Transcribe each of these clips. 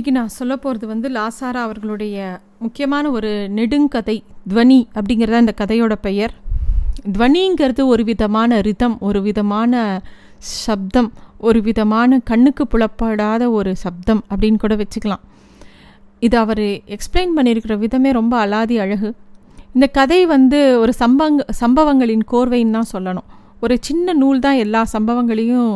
இன்றைக்கி நான் சொல்ல போகிறது வந்து லாசாரா அவர்களுடைய முக்கியமான ஒரு நெடுங்கதை துவனி அப்படிங்கிறத இந்த கதையோட பெயர். துவனிங்கிறது ஒரு விதமான ரிதம் ஒரு விதமான சப்தம் ஒரு விதமான கண்ணுக்கு புலப்படாத ஒரு சப்தம் அப்படின்னு கூட வச்சுக்கலாம். இது அவர் எக்ஸ்பிளைன் பண்ணியிருக்கிற விதமே ரொம்ப அலாதி அழகு. இந்த கதை வந்து ஒரு சம்பங்க சம்பவங்களின் கோர்வைன்னு தான் சொல்லணும். ஒரு சின்ன நூல் தான் எல்லா சம்பவங்களையும்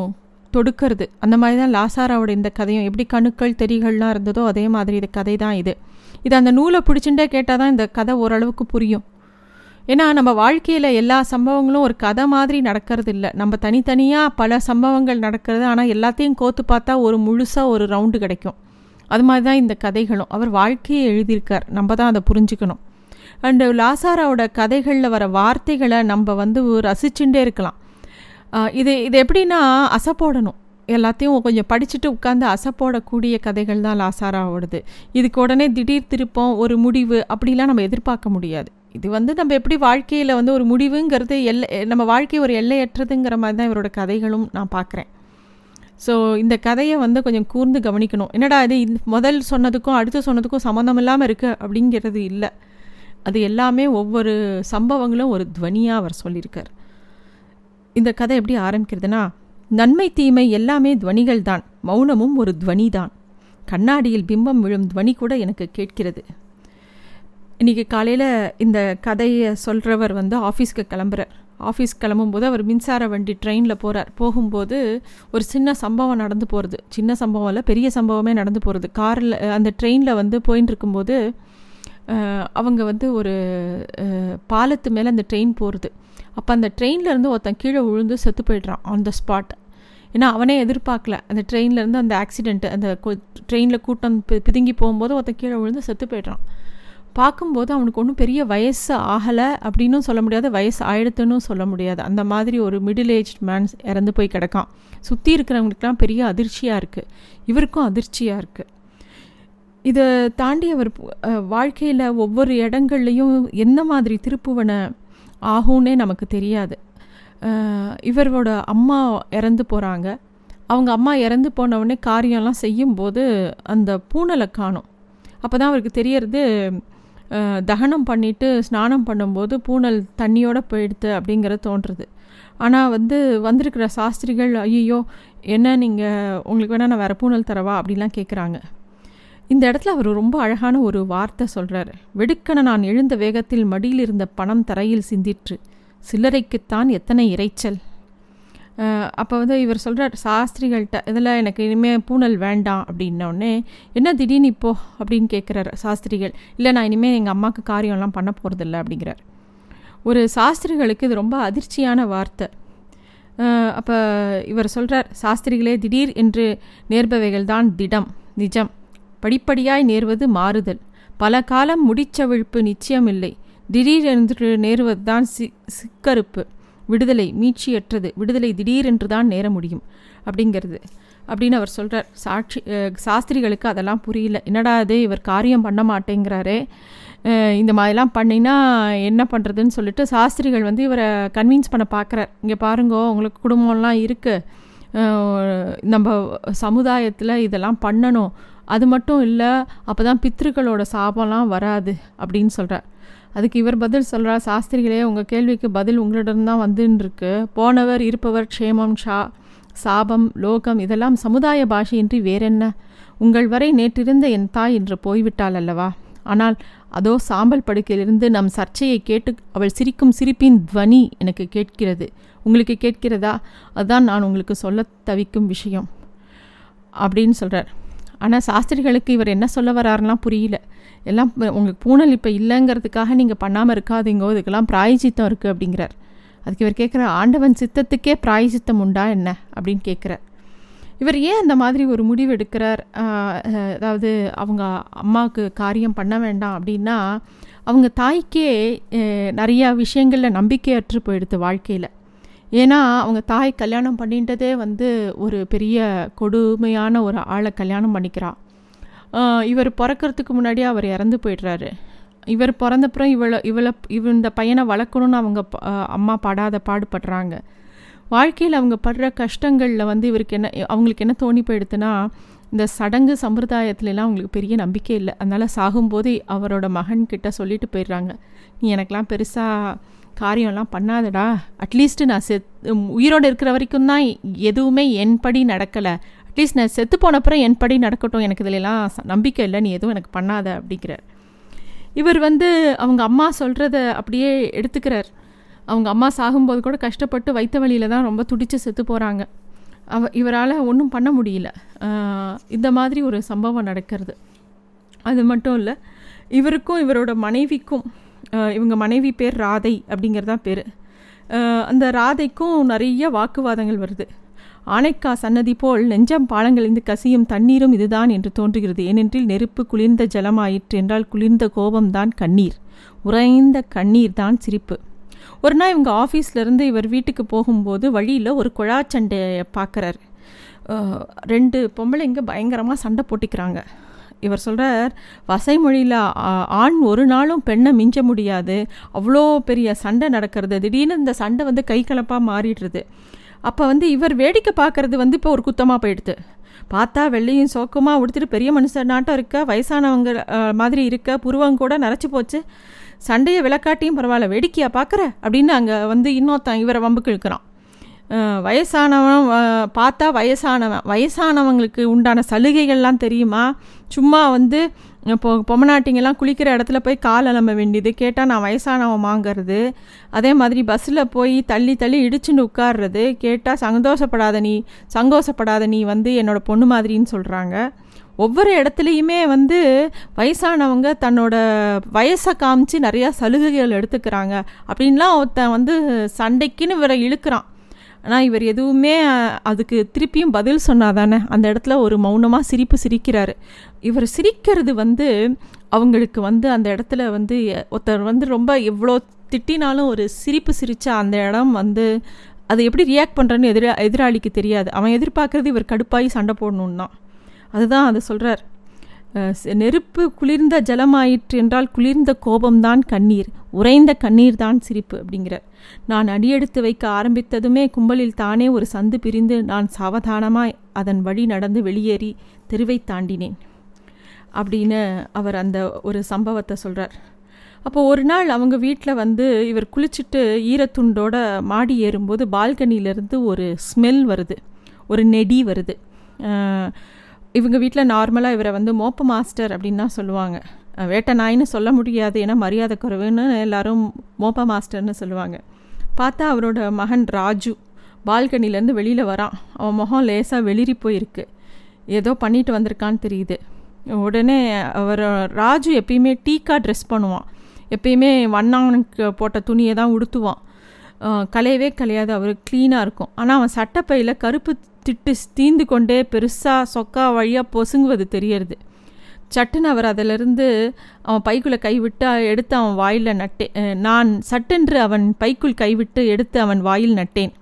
தொடுக்கிறது. அந்த மாதிரி தான் லாசாராவோட இந்த கதையும். எப்படி கணுக்கள் தெரிகள்லாம் இருந்ததோ அதே மாதிரி இந்த கதை தான் இது. இது அந்த நூலை பிடிச்சுட்டே கேட்டால் தான் இந்த கதை ஓரளவுக்கு புரியும். ஏன்னா நம்ம வாழ்க்கையில் எல்லா சம்பவங்களும் ஒரு கதை மாதிரி நடக்கிறது இல்லை. நம்ம தனித்தனியாக பல சம்பவங்கள் நடக்கிறது ஆனால் எல்லாத்தையும் கோத்து பார்த்தா ஒரு முழுசாக ஒரு ரவுண்டு கிடைக்கும். அது மாதிரி தான் இந்த கதைகளும். அவர் வாழ்க்கையை எழுதியிருக்கார். நம்ம தான் அதை புரிஞ்சுக்கணும். அண்டு லாசாராவோட கதைகளில் வர வார்த்தைகளை நம்ம வந்து ரசிச்சுட்டே இருக்கலாம். இது இது எப்படின்னா அசப்போடணும் எல்லாத்தையும் கொஞ்சம் படிச்சுட்டு உட்காந்து அசப்போடக்கூடிய கதைகள் தான் லாசாராவோடது. இதுக்கு உடனே திடீர் திருப்பம் ஒரு முடிவு அப்படிலாம் நம்ம எதிர்பார்க்க முடியாது. இது வந்து நம்ம எப்படி வாழ்க்கையில் வந்து ஒரு முடிவுங்கிறது எல்லை நம்ம வாழ்க்கை ஒரு எல்லையற்றதுங்கிற மாதிரி தான் இவரோட கதைகளும் நான் பார்க்குறேன். ஸோ இந்த கதையை வந்து கொஞ்சம் கூர்ந்து கவனிக்கணும். என்னடா இது முதல் சொன்னதுக்கும் அடுத்து சொன்னதுக்கும் சம்மந்தம் இல்லாமல் இருக்குது அப்படிங்கிறது இல்லை. அது எல்லாமே ஒவ்வொரு சம்பவங்களும் ஒரு துவனியாக அவர் சொல்லியிருக்கார். இந்த கதை எப்படி ஆரம்பிக்கிறதுனா நன்மை தீமை எல்லாமே துவனிகள் தான் மௌனமும் ஒரு துவனி தான் கண்ணாடியில் பிம்பம் விழும் துவனி கூட எனக்கு கேட்கிறது. இன்றைக்கி காலையில் இந்த கதையை சொல்கிறவர் வந்து ஆஃபீஸ்க்கு கிளம்புறார். ஆஃபீஸ் கிளம்பும்போது அவர் மின்சார வண்டி ட்ரெயினில் போகிறார் போகும்போது ஒரு சின்ன சம்பவம் நடந்து போகிறது சின்ன சம்பவம் இல்லை பெரிய சம்பவமே நடந்து போகிறது காரில் அந்த ட்ரெயினில் வந்து போயின்னு இருக்கும்போது அவங்க வந்து ஒரு பாலத்து மேலே அந்த ட்ரெயின் போகிறது அப்போ அந்த ட்ரெயின்லேருந்து ஒருத்தன் கீழே விழுந்து செத்து போயிடுறான் ஆன் த ஸ்பாட் ஏன்னா அவனே எதிர்பார்க்கல. அந்த ட்ரெயின்லேருந்து அந்த ஆக்சிடெண்ட்டு அந்த ட்ரெயினில் கூட்டம் பிதுங்கி போகும்போது ஒருத்தன் கீழே விழுந்து செத்து போயிடுறான். பார்க்கும்போது அவனுக்கு ஒன்றும் பெரிய வயசு ஆகலை அப்படின்னும் சொல்ல முடியாது. வயசு ஆயிடுத்துன்னு சொல்ல முடியாது. அந்த மாதிரி ஒரு மிடில் ஏஜ் மேன்ஸ் இறந்து போய் கிடக்கான். சுற்றி இருக்கிறவங்களுக்குலாம் பெரிய அதிர்ச்சியாக இருக்குது இவருக்கும் அதிர்ச்சியாக இருக்குது இதை தாண்டி அவர் வாழ்க்கையில் ஒவ்வொரு இடங்கள்லையும் எந்த மாதிரி திருப்புவனை ஆகும்னே நமக்கு தெரியாது. இவரோட அம்மா இறந்து போகிறாங்க அவங்க அம்மா இறந்து போனவுடனே காரியம்லாம் செய்யும்போது அந்த பூனலை காணும். அப்போ தான் அவருக்கு தெரியறது தகனம் பண்ணிவிட்டு ஸ்நானம் பண்ணும்போது பூனல் தண்ணியோடு போயிடுது அப்படிங்கிறது தோன்றுறது. ஆனால் வந்து வந்திருக்கிற சாஸ்திரிகள் ஐயோ என்ன நீங்கள் உங்களுக்கு வேணால் நான் வேறு பூனல் தரவா அப்படிலாம் கேட்குறாங்க இந்த இடத்துல அவர் ரொம்ப அழகான ஒரு வார்த்தை சொல்கிறார் வெடுக்கன நான் எழுந்த வேகத்தில் மடியில் இருந்த பணம் தரையில் சிந்திற்று. சில்லறைக்குத்தான் எத்தனை இறைச்சல் அப்போ வந்து இவர் சொல்கிறார் சாஸ்திரிகள்கிட்ட இதில் எனக்கு இனிமேல் பூனல் வேண்டாம் அப்படின்னோடனே என்ன திடீர்னு இப்போ? அப்படின்னு கேட்குறாரு சாஸ்திரிகள். இல்லை நான் இனிமேல் எங்கள் அம்மாவுக்கு காரியம்லாம் பண்ண போகிறதில்ல அப்படிங்கிறார். ஒரு சாஸ்திரிகளுக்கு இது ரொம்ப அதிர்ச்சியான வார்த்தை. அப்போ இவர் சொல்கிறார் சாஸ்திரிகளே திடீர் என்று நேர்பவைகள் தான் திடம் நிஜம். படிப்படியாய் நேர்வது மாறுதல். பல காலம் முடிச்சவிழ்ப்பு நிச்சயமில்லை. திடீரென்று நேருவது தான் சி சிக்கறுப்பு. விடுதலை மீட்சியற்றது. விடுதலை திடீரென்று தான் நேர முடியும். அப்படிங்கிறது. அப்படின்னு அவர் சொல்கிறார் சாட்சி சாஸ்திரிகளுக்கு அதெல்லாம் புரியல. என்னடா அது இவர் காரியம் பண்ண மாட்டேங்கிறாரே. இந்த மாதிரிலாம் பண்ணினா என்ன பண்ணுறதுன்னு சொல்லிட்டு சாஸ்திரிகள் வந்து இவரை கன்வின்ஸ் பண்ண பார்க்குறார் இங்கே பாருங்கோ உங்களுக்கு குடும்பம்லாம் இருக்குது நம்ம சமுதாயத்தில் இதெல்லாம் பண்ணணும். அது மட்டும் இல்லை அப்போ தான் பித்ருக்களோட சாபம்லாம் வராது அப்படின்னு சொல்கிறார் அதுக்கு இவர் பதில் சொல்கிறார் சாஸ்திரிகளே உங்கள் கேள்விக்கு பதில் உங்களிடம் தான் வந்துன்னு போனவர் இருப்பவர் க்ஷேமம் ஷா சாபம் லோகம் இதெல்லாம் சமுதாய பாஷையின்றி வேறென்ன? உங்கள் வரை நேற்றிருந்த என் தாய் இன்று போய்விட்டாள் அல்லவா? ஆனால் அதோ சாம்பல் படுக்கையிலிருந்து நம் சர்ச்சையை கேட்டு அவள் சிரிக்கும் சிரிப்பின் துவனி எனக்கு கேட்கிறது. உங்களுக்கு கேட்கிறதா? அதுதான் நான் உங்களுக்கு சொல்ல தவிக்கும் விஷயம். அப்படின்னு சொல்கிறார் ஆனால் சாஸ்திரிகளுக்கு இவர் என்ன சொல்ல வராருலாம் புரியல. எல்லாம் உங்களுக்கு பூனல் இப்போ இல்லைங்கிறதுக்காக நீங்கள் பண்ணாமல் இருக்காதீங்கோ இதுக்கெல்லாம் பிராயச்சித்தம் இருக்குது அப்படிங்கிறார். அதுக்கு இவர் கேட்குற ஆண்டவன் சித்தத்துக்கே பிராயச்சித்தம் உண்டா என்ன? அப்படின்னு கேட்குறார் இவர் ஏன் அந்த மாதிரி ஒரு முடிவு எடுக்கிறார்? அதாவது அவங்க அம்மாவுக்கு காரியம் பண்ண வேண்டாம் அப்படின்னா அவங்க தாய்க்கே நிறையா விஷயங்களில் நம்பிக்கையற்று போயிடுது வாழ்க்கையில். ஏன்னா அவங்க தாய் கல்யாணம் பண்ணின்றதே வந்து ஒரு பெரிய கொடுமையான ஒரு ஆளை கல்யாணம் பண்ணிக்கிறாள் இவர் பிறக்கிறதுக்கு முன்னாடியே அவர் இறந்து போயிடுறாரு. இவர் பிறந்தப்புறம் இவளை இவளை இவ இந்த பையனை வளர்க்கணும்னு அவங்க அம்மா படாத பாடுபடுறாங்க. வாழ்க்கையில் அவங்க படுற கஷ்டங்களில் வந்து இவருக்கு என்ன அவங்களுக்கு என்ன தோணி போயிடுதுன்னா இந்த சடங்கு சம்பிரதாயத்துலலாம் அவங்களுக்கு பெரிய நம்பிக்கை இல்லை. அதனால் சாகும்போது அவரோட மகன் கிட்ட சொல்லிட்டு போயிடுறாங்க. நீ எனக்கெலாம் பெருசாக காரியம்லாம் பண்ணாதடா. அட்லீஸ்ட்டு நான் செத் உயிரோடு இருக்கிற வரைக்கும் தான் எதுவுமே என்படி நடக்கலை. அட்லீஸ்ட் நான் செத்து போனப்புறம் என்படி நடக்கட்டும். எனக்கு இதிலெல்லாம் நம்பிக்கை இல்லை. நீ எதுவும் எனக்கு பண்ணாத. அப்படிங்கிறார். இவர் வந்து அவங்க அம்மா சொல்கிறத அப்படியே எடுத்துக்கிறார். அவங்க அம்மா சாகும்போது கூட கஷ்டப்பட்டு வைத்த வழியில் தான் ரொம்ப துடித்து செத்து போகிறாங்க அவ இவரால் ஒன்றும் பண்ண முடியல. இந்த மாதிரி ஒரு சம்பவம் நடக்கிறது. அது மட்டும் இல்லை இவருக்கும் இவரோட மனைவிக்கும் இவங்க மனைவி பேர் ராதை அப்படிங்கிறதா பேர். அந்த ராதைக்கும் நிறைய வாக்குவாதங்கள் வருது. ஆனைக்கா சன்னதி போல் நெஞ்சம் பாலங்களிந்து கசியும் தண்ணீரும் இதுதான் என்று தோன்றுகிறது. ஏனென்றில் நெருப்பு குளிர்ந்த ஜலமாயிற்று என்றால் குளிர்ந்த கோபம்தான் கண்ணீர். உறைந்த கண்ணீர் தான் சிரிப்பு. ஒரு நாள் இவங்க ஆஃபீஸ்லேருந்து இவர் வீட்டுக்கு போகும்போது வழியில் ஒரு குழாச்சண்டையை பார்க்குறாரு. ரெண்டு பொம்பளைங்க பயங்கரமாக சண்டை போட்டிக்கிறாங்க. இவர் சொல்கிறார் வசைமொழியில் ஆண் ஒரு நாளும் பெண்ணை மிஞ்ச முடியாது. அவ்வளோ பெரிய சண்டை நடக்கிறது. திடீர்னு இந்த சண்டை வந்து கை கலப்பாக மாறிடுறது அப்போ வந்து இவர் வேடிக்கை பார்க்குறது வந்து இப்போ ஒரு குத்தமாக போயிடுது. பார்த்தா வெள்ளையும் சோக்கமாக உடுத்துட்டு பெரிய மனுஷன் நாட்டம் இருக்க வயசானவங்க மாதிரி இருக்க புருவம் கூட நரைச்சி போச்சு. சண்டையை விளக்காட்டியும் பரவாயில்ல வேடிக்கையாக பார்க்குற அப்படின்னு அங்கே வந்து இன்னொருத்தன் இவரை வம்புக்கு இழுக்கிறான். வயசானவன் பார்த்தா வயசானவன். வயசானவங்களுக்கு உண்டான சலுகைகள்லாம் தெரியுமா? சும்மா வந்து இப்போ பொம்மநாட்டிங்கெல்லாம் குளிக்கிற இடத்துல போய் கால் அலம்ப வேண்டியது கேட்டால் நான் வயசானவமாங்கிறது அதே மாதிரி பஸ்ஸில் போய் தள்ளி தள்ளி இடிச்சுன்னு உட்கார்றது கேட்டால் சந்தோஷப்படாத நீ சங்கோஷப்படாத நீ வந்து என்னோட பொண்ணு மாதிரின்னு சொல்கிறாங்க ஒவ்வொரு இடத்துலையுமே வந்து வயசானவங்க தன்னோட வயசை காமிச்சு நிறையா சலுகைகள் எடுத்துக்கிறாங்க. அப்படின்லாம் ஒருத்தன் வந்து சண்டைக்குன்னு இவரை இழுக்கிறான். ஆனால் இவர் எதுவுமே அதுக்கு திருப்பியும் பதில் சொன்னாதானே? அந்த இடத்துல ஒரு மௌனமாக சிரிப்பு சிரிக்கிறாரு. இவர் சிரிக்கிறது வந்து அவங்களுக்கு வந்து அந்த இடத்துல வந்து ஒருத்தர் வந்து ரொம்ப எவ்வளோ திட்டினாலும் ஒரு சிரிப்பு சிரித்தா அந்த இடம் வந்து அதை எப்படி ரியாக்ட் பண்ணுறேன்னு எதிரா எதிராளிக்கு தெரியாது. அவன் எதிர்பார்க்குறது இவர் கடுப்பாகி சண்டை போடணுன்னா அதுதான் அதை சொல்கிறார் நெருப்பு குளிர்ந்த ஜலமாயிற்று என்றால் குளிர்ந்த கோபம்தான் கண்ணீர் உறைந்த கண்ணீர் தான் சிரிப்பு அப்படிங்கிறார். நான் அடியெடுத்து வைக்க ஆரம்பித்ததுமே கும்பலில் தானே ஒரு சந்து பிரிந்து நான் சாவதானமாய் அதன் வழி நடந்து வெளியேறி தெருவை தாண்டினேன். அப்படின்னு அவர் அந்த ஒரு சம்பவத்தை சொல்கிறார் அப்போ ஒரு நாள் அவங்க வீட்டில் வந்து இவர் குளிச்சுட்டு ஈரத்துண்டோட மாடி ஏறும்போது பால்கனியிலேருந்து ஒரு ஸ்மெல் வருது. ஒரு நெடி வருது. இவங்க வீட்டில் நார்மலாக இவரை வந்து மோப்ப மாஸ்டர் அப்படின்னு தான் சொல்லுவாங்க. வேட்டை நாயின்னு சொல்ல முடியாது ஏன்னா மரியாதை குறைவுன்னு எல்லாரும் மோப்ப மாஸ்டர்னு சொல்லுவாங்க. பார்த்தா அவரோட மகன் ராஜு பால்கனிலேருந்து வெளியில் வரான். அவன் முகம் லேசாக வெளிரி போயிருக்கு. ஏதோ பண்ணிட்டு வந்திருக்கான்னு தெரியுது. உடனே அவர் ராஜு எப்பயுமே டீக்கா ட்ரெஸ் பண்ணுவான். எப்பயுமே வண்ணானுக்கு போட்ட துணியை தான் உடுத்துவான். கலையவே கலையாது அவர் க்ளீனாக இருக்கும். ஆனால் அவன் சட்டப்பையில் கருப்பு திட்டு தீந்து கொண்டே பெருசாக சொக்கா வழியாக பொசுங்குவது தெரியறது. சட்டுன்னு அவர் அதிலிருந்து அவன் பைக்குள்ளே கைவிட்டு எடுத்து அவன் வாயில் நட்டே நான் சட்டென்று அவன் பைக்குள் கைவிட்டு எடுத்து அவன் வாயில் நட்டேன்.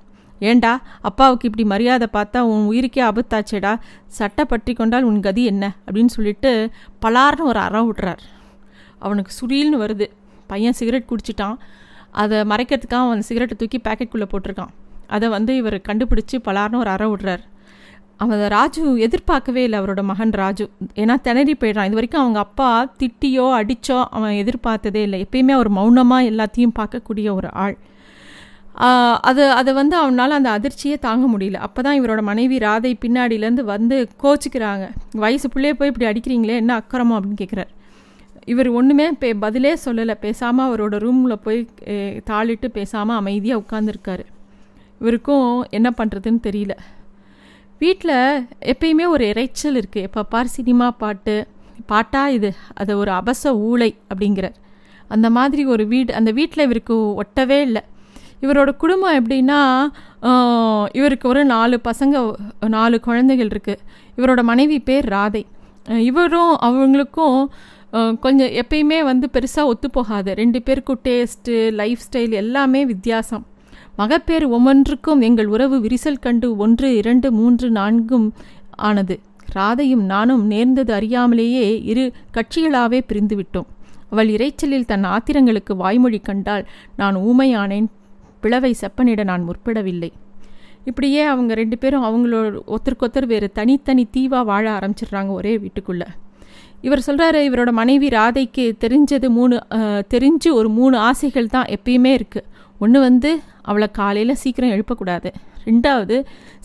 ஏண்டா அப்பாவுக்கு இப்படி மரியாதை பார்த்தா உன் உயிருக்கே ஆபத்தாச்சேடா சட்டை பற்றி கொண்டால் உன் கதி என்ன? அப்படின்னு சொல்லிட்டு பலார்னு ஒரு அற விட்றார். அவனுக்கு சுரீல்னு வருது. பையன் சிகரெட் குடிச்சிட்டான். அதை மறைக்கிறதுக்காக அவன் சிகரெட்டை தூக்கி பேக்கெட்குள்ளே போட்டிருக்கான். அதை வந்து இவர் கண்டுபிடிச்சி பலார்னு ஒரு அற விடுறார். அவன் ராஜு எதிர்பார்க்கவே இல்லை அவரோட மகன் ராஜு. ஏன்னா திணறி போயிடுறான். இது வரைக்கும் அவங்க அப்பா திட்டியோ அடித்தோ அவன் எதிர்பார்த்ததே இல்லை. எப்பயுமே அவர் மௌனமாக எல்லாத்தையும் பார்க்கக்கூடிய ஒரு ஆள். அது அதை வந்து அவனால் அந்த அதிர்ச்சியே தாங்க முடியல. அப்போ தான் இவரோட மனைவி ராதை பின்னாடியிலேருந்து வந்து கோச்சிக்கிறாங்க. வயசு பிள்ளையே போய் இப்படி அடிக்கிறீங்களே என்ன அக்கறமோ அப்படின்னு கேட்குறாரு. இவர் ஒன்றுமே பே பதிலே சொல்லலை. பேசாமல் அவரோட ரூமில் போய் தாளிட்டு பேசாமல் அமைதியாக உட்காந்துருக்காரு இவருக்கும் என்ன பண்ணுறதுன்னு தெரியல. வீட்டில் எப்பயுமே ஒரு இறைச்சல் இருக்குது எப்போ பார் சினிமா பாட்டு பாட்டா இது? அது ஒரு அபச ஊளை அப்படிங்கிறார். அந்த மாதிரி ஒரு வீடு அந்த வீட்டில் இவருக்கு ஒட்டவே இல்லை. இவரோட குடும்பம் எப்படின்னா இவருக்கு ஒரு நாலு பசங்க நாலு குழந்தைகள் இருக்குது இவரோட மனைவி பேர் ராதை. இவரும் அவங்களுக்கும் கொஞ்சம் எப்பயுமே வந்து பெருசாக ஒத்து போகாது ரெண்டு பேருக்கும் டேஸ்ட்டு லைஃப் ஸ்டைல் எல்லாமே வித்தியாசம். மகப்பேறு ஒவ்வொன்றுக்கும் எங்கள் உறவு விரிசல் கண்டு ஒன்று இரண்டு மூன்று நான்கும் ஆனது. ராதையும் நானும் நேர்ந்தது அறியாமலேயே இரு கட்சிகளாகவே பிரிந்துவிட்டோம். அவள் இறைச்சலில் தன் ஆத்திரங்களுக்கு வாய்மொழி கண்டால் நான் ஊமையானேன் பிளவை செப்பனிட நான் முற்படவில்லை. இப்படியே அவங்க ரெண்டு பேரும் அவங்களோட ஒத்தருக்கொத்தர் வேறு தனித்தனி தீவாக வாழ ஆரம்பிச்சிடுறாங்க ஒரே வீட்டுக்குள்ளே. இவர் சொல்கிறாரு இவரோட மனைவி ராதைக்கு தெரிஞ்சது மூணு தெரிஞ்சு ஒரு மூணு ஆசைகள் தான் எப்பயுமே இருக்குது ஒன்று வந்து அவளை காலையில் சீக்கிரம் எழுப்பக்கூடாது. ரெண்டாவது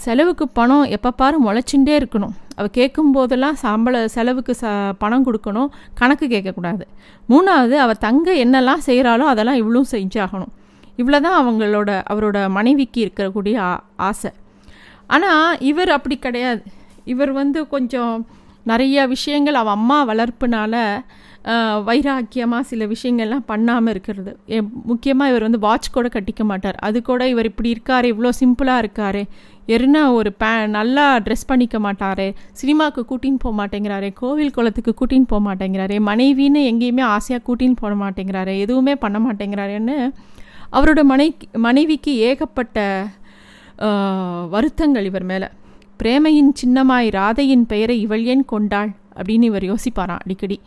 செலவுக்கு பணம் எப்போ முளைச்சுட்டே இருக்கணும். அவள் கேட்கும் போதெல்லாம் சம்பள செலவுக்கு ச பணம் கொடுக்கணும் கணக்கு கேட்கக்கூடாது. மூணாவது அவள் தங்க என்னெல்லாம் செய்கிறாளோ அதெல்லாம் இவ்வளவும் செஞ்சாகணும். இவ்வளோ தான் அவங்களோட அவரோட மனைவிக்கு இருக்கக்கூடிய ஆ ஆசை. ஆனால் இவர் அப்படி கிடையாது. இவர் வந்து கொஞ்சம் நிறைய விஷயங்கள் அவள் அம்மா வளர்ப்புனால வைராக்கியமாக சில விஷயங்கள்லாம் பண்ணாமல் இருக்கிறது. முக்கியமாக இவர் வந்து வாட்ச் கூட கட்டிக்க மாட்டார். அது கூட இவர் இப்படி இருக்கார் இவ்வளோ சிம்பிளாக இருக்கார் எருனா ஒரு பே நல்லா ட்ரெஸ் பண்ணிக்க மாட்டார் சினிமாவுக்கு கூட்டின்னு போக மாட்டேங்கிறாரு கோவில் குளத்துக்கு கூட்டின்னு போக மாட்டேங்கிறாரு மனைவின்னு எங்கேயுமே ஆசையாக கூட்டின்னு போட மாட்டேங்கிறாரு எதுவுமே பண்ண மாட்டேங்கிறாருன்னு அவரோட மனை மனைவிக்கு ஏகப்பட்ட வருத்தங்கள் இவர் மேலே. பிரேமையின் சின்னமாய் ராதையின் பெயரை இவள் ஏன் கொண்டாள்? அப்படின்னு இவர் யோசிப்பாராம் அடிக்கடி.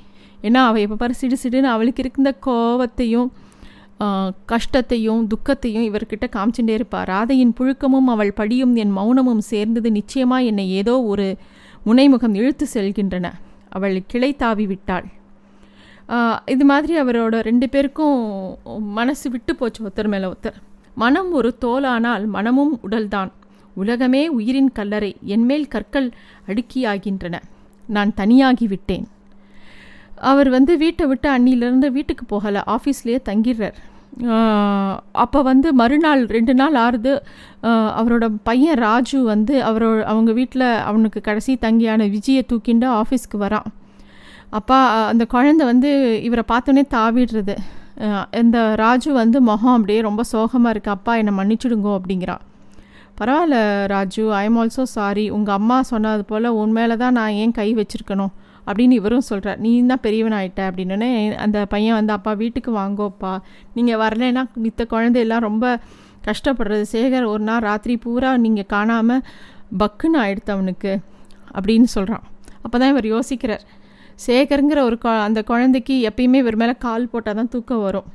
ஏன்னா அவள் எப்போ பாரு சிடு சிடுன்னு அவளுக்கு இருந்த கோவத்தையும் கஷ்டத்தையும் துக்கத்தையும் இவர்கிட்ட காமிச்சுட்டே இருப்பார். ராதையின் புழுக்கமும் அவள் படியும் என் மௌனமும் சேர்ந்தது நிச்சயமாக என்னை ஏதோ ஒரு முனைமுகம் இழுத்து செல்கின்றன. அவள் கிளை தாவி விட்டாள். இது மாதிரி அவரோட ரெண்டு பேருக்கும் மனசு விட்டு போச்சு ஒருத்தர் மேலே ஒருத்தர். மனம் ஒரு தோலானால் மனமும் உடல்தான். உலகமே உயிரின் கல்லறை என்மேல் கற்கள் அடுக்கியாகின்றன. நான் தனியாகி விட்டேன். அவர் வந்து வீட்டை விட்டு அன்னிலேருந்து வீட்டுக்கு போகலை ஆஃபீஸ்லேயே தங்கிடுறார். அப்போ வந்து மறுநாள் ரெண்டு நாள் ஆறுது. அவரோட பையன் ராஜு வந்து அவரோ அவங்க வீட்டில் அவனுக்கு கடைசி தங்கியான விஜயை தூக்கிண்டு ஆஃபீஸ்க்கு வரான். அப்பா அந்த குழந்தை வந்து இவரை பார்த்தோன்னே தாவிடுறது. இந்த ராஜு வந்து முகம் அப்படியே ரொம்ப சோகமாக இருக்குது அப்பா என்னை மன்னிச்சிடுங்கோ அப்படிங்கிறான். பரவாயில்ல Raju I am also sorry உங்கள் அம்மா சொன்னது போல் உன் மேலே தான் நான் ஏன் கை வச்சுருக்கணும்? அப்படின்னு இவரும் சொல்கிறார் நீ தான் பெரியவன் ஆகிட்ட அப்படின்னு அந்த பையன் வந்து அப்பா வீட்டுக்கு வாங்கோப்பா நீங்கள் வரலைன்னா மித்த குழந்தையெல்லாம் ரொம்ப கஷ்டப்படுறது. சேகர் ஒரு நாள் ராத்திரி பூரா நீங்கள் காணாமல் பக்குன்னு ஆயிடுத்து அவனுக்கு அப்படின்னு சொல்கிறான் அப்போ தான் இவர் யோசிக்கிறார். சேகருங்கிற ஒரு அந்த குழந்தைக்கு எப்பயுமே இவர் மேலே கால் போட்டால் தான் தூக்கம் வரும்.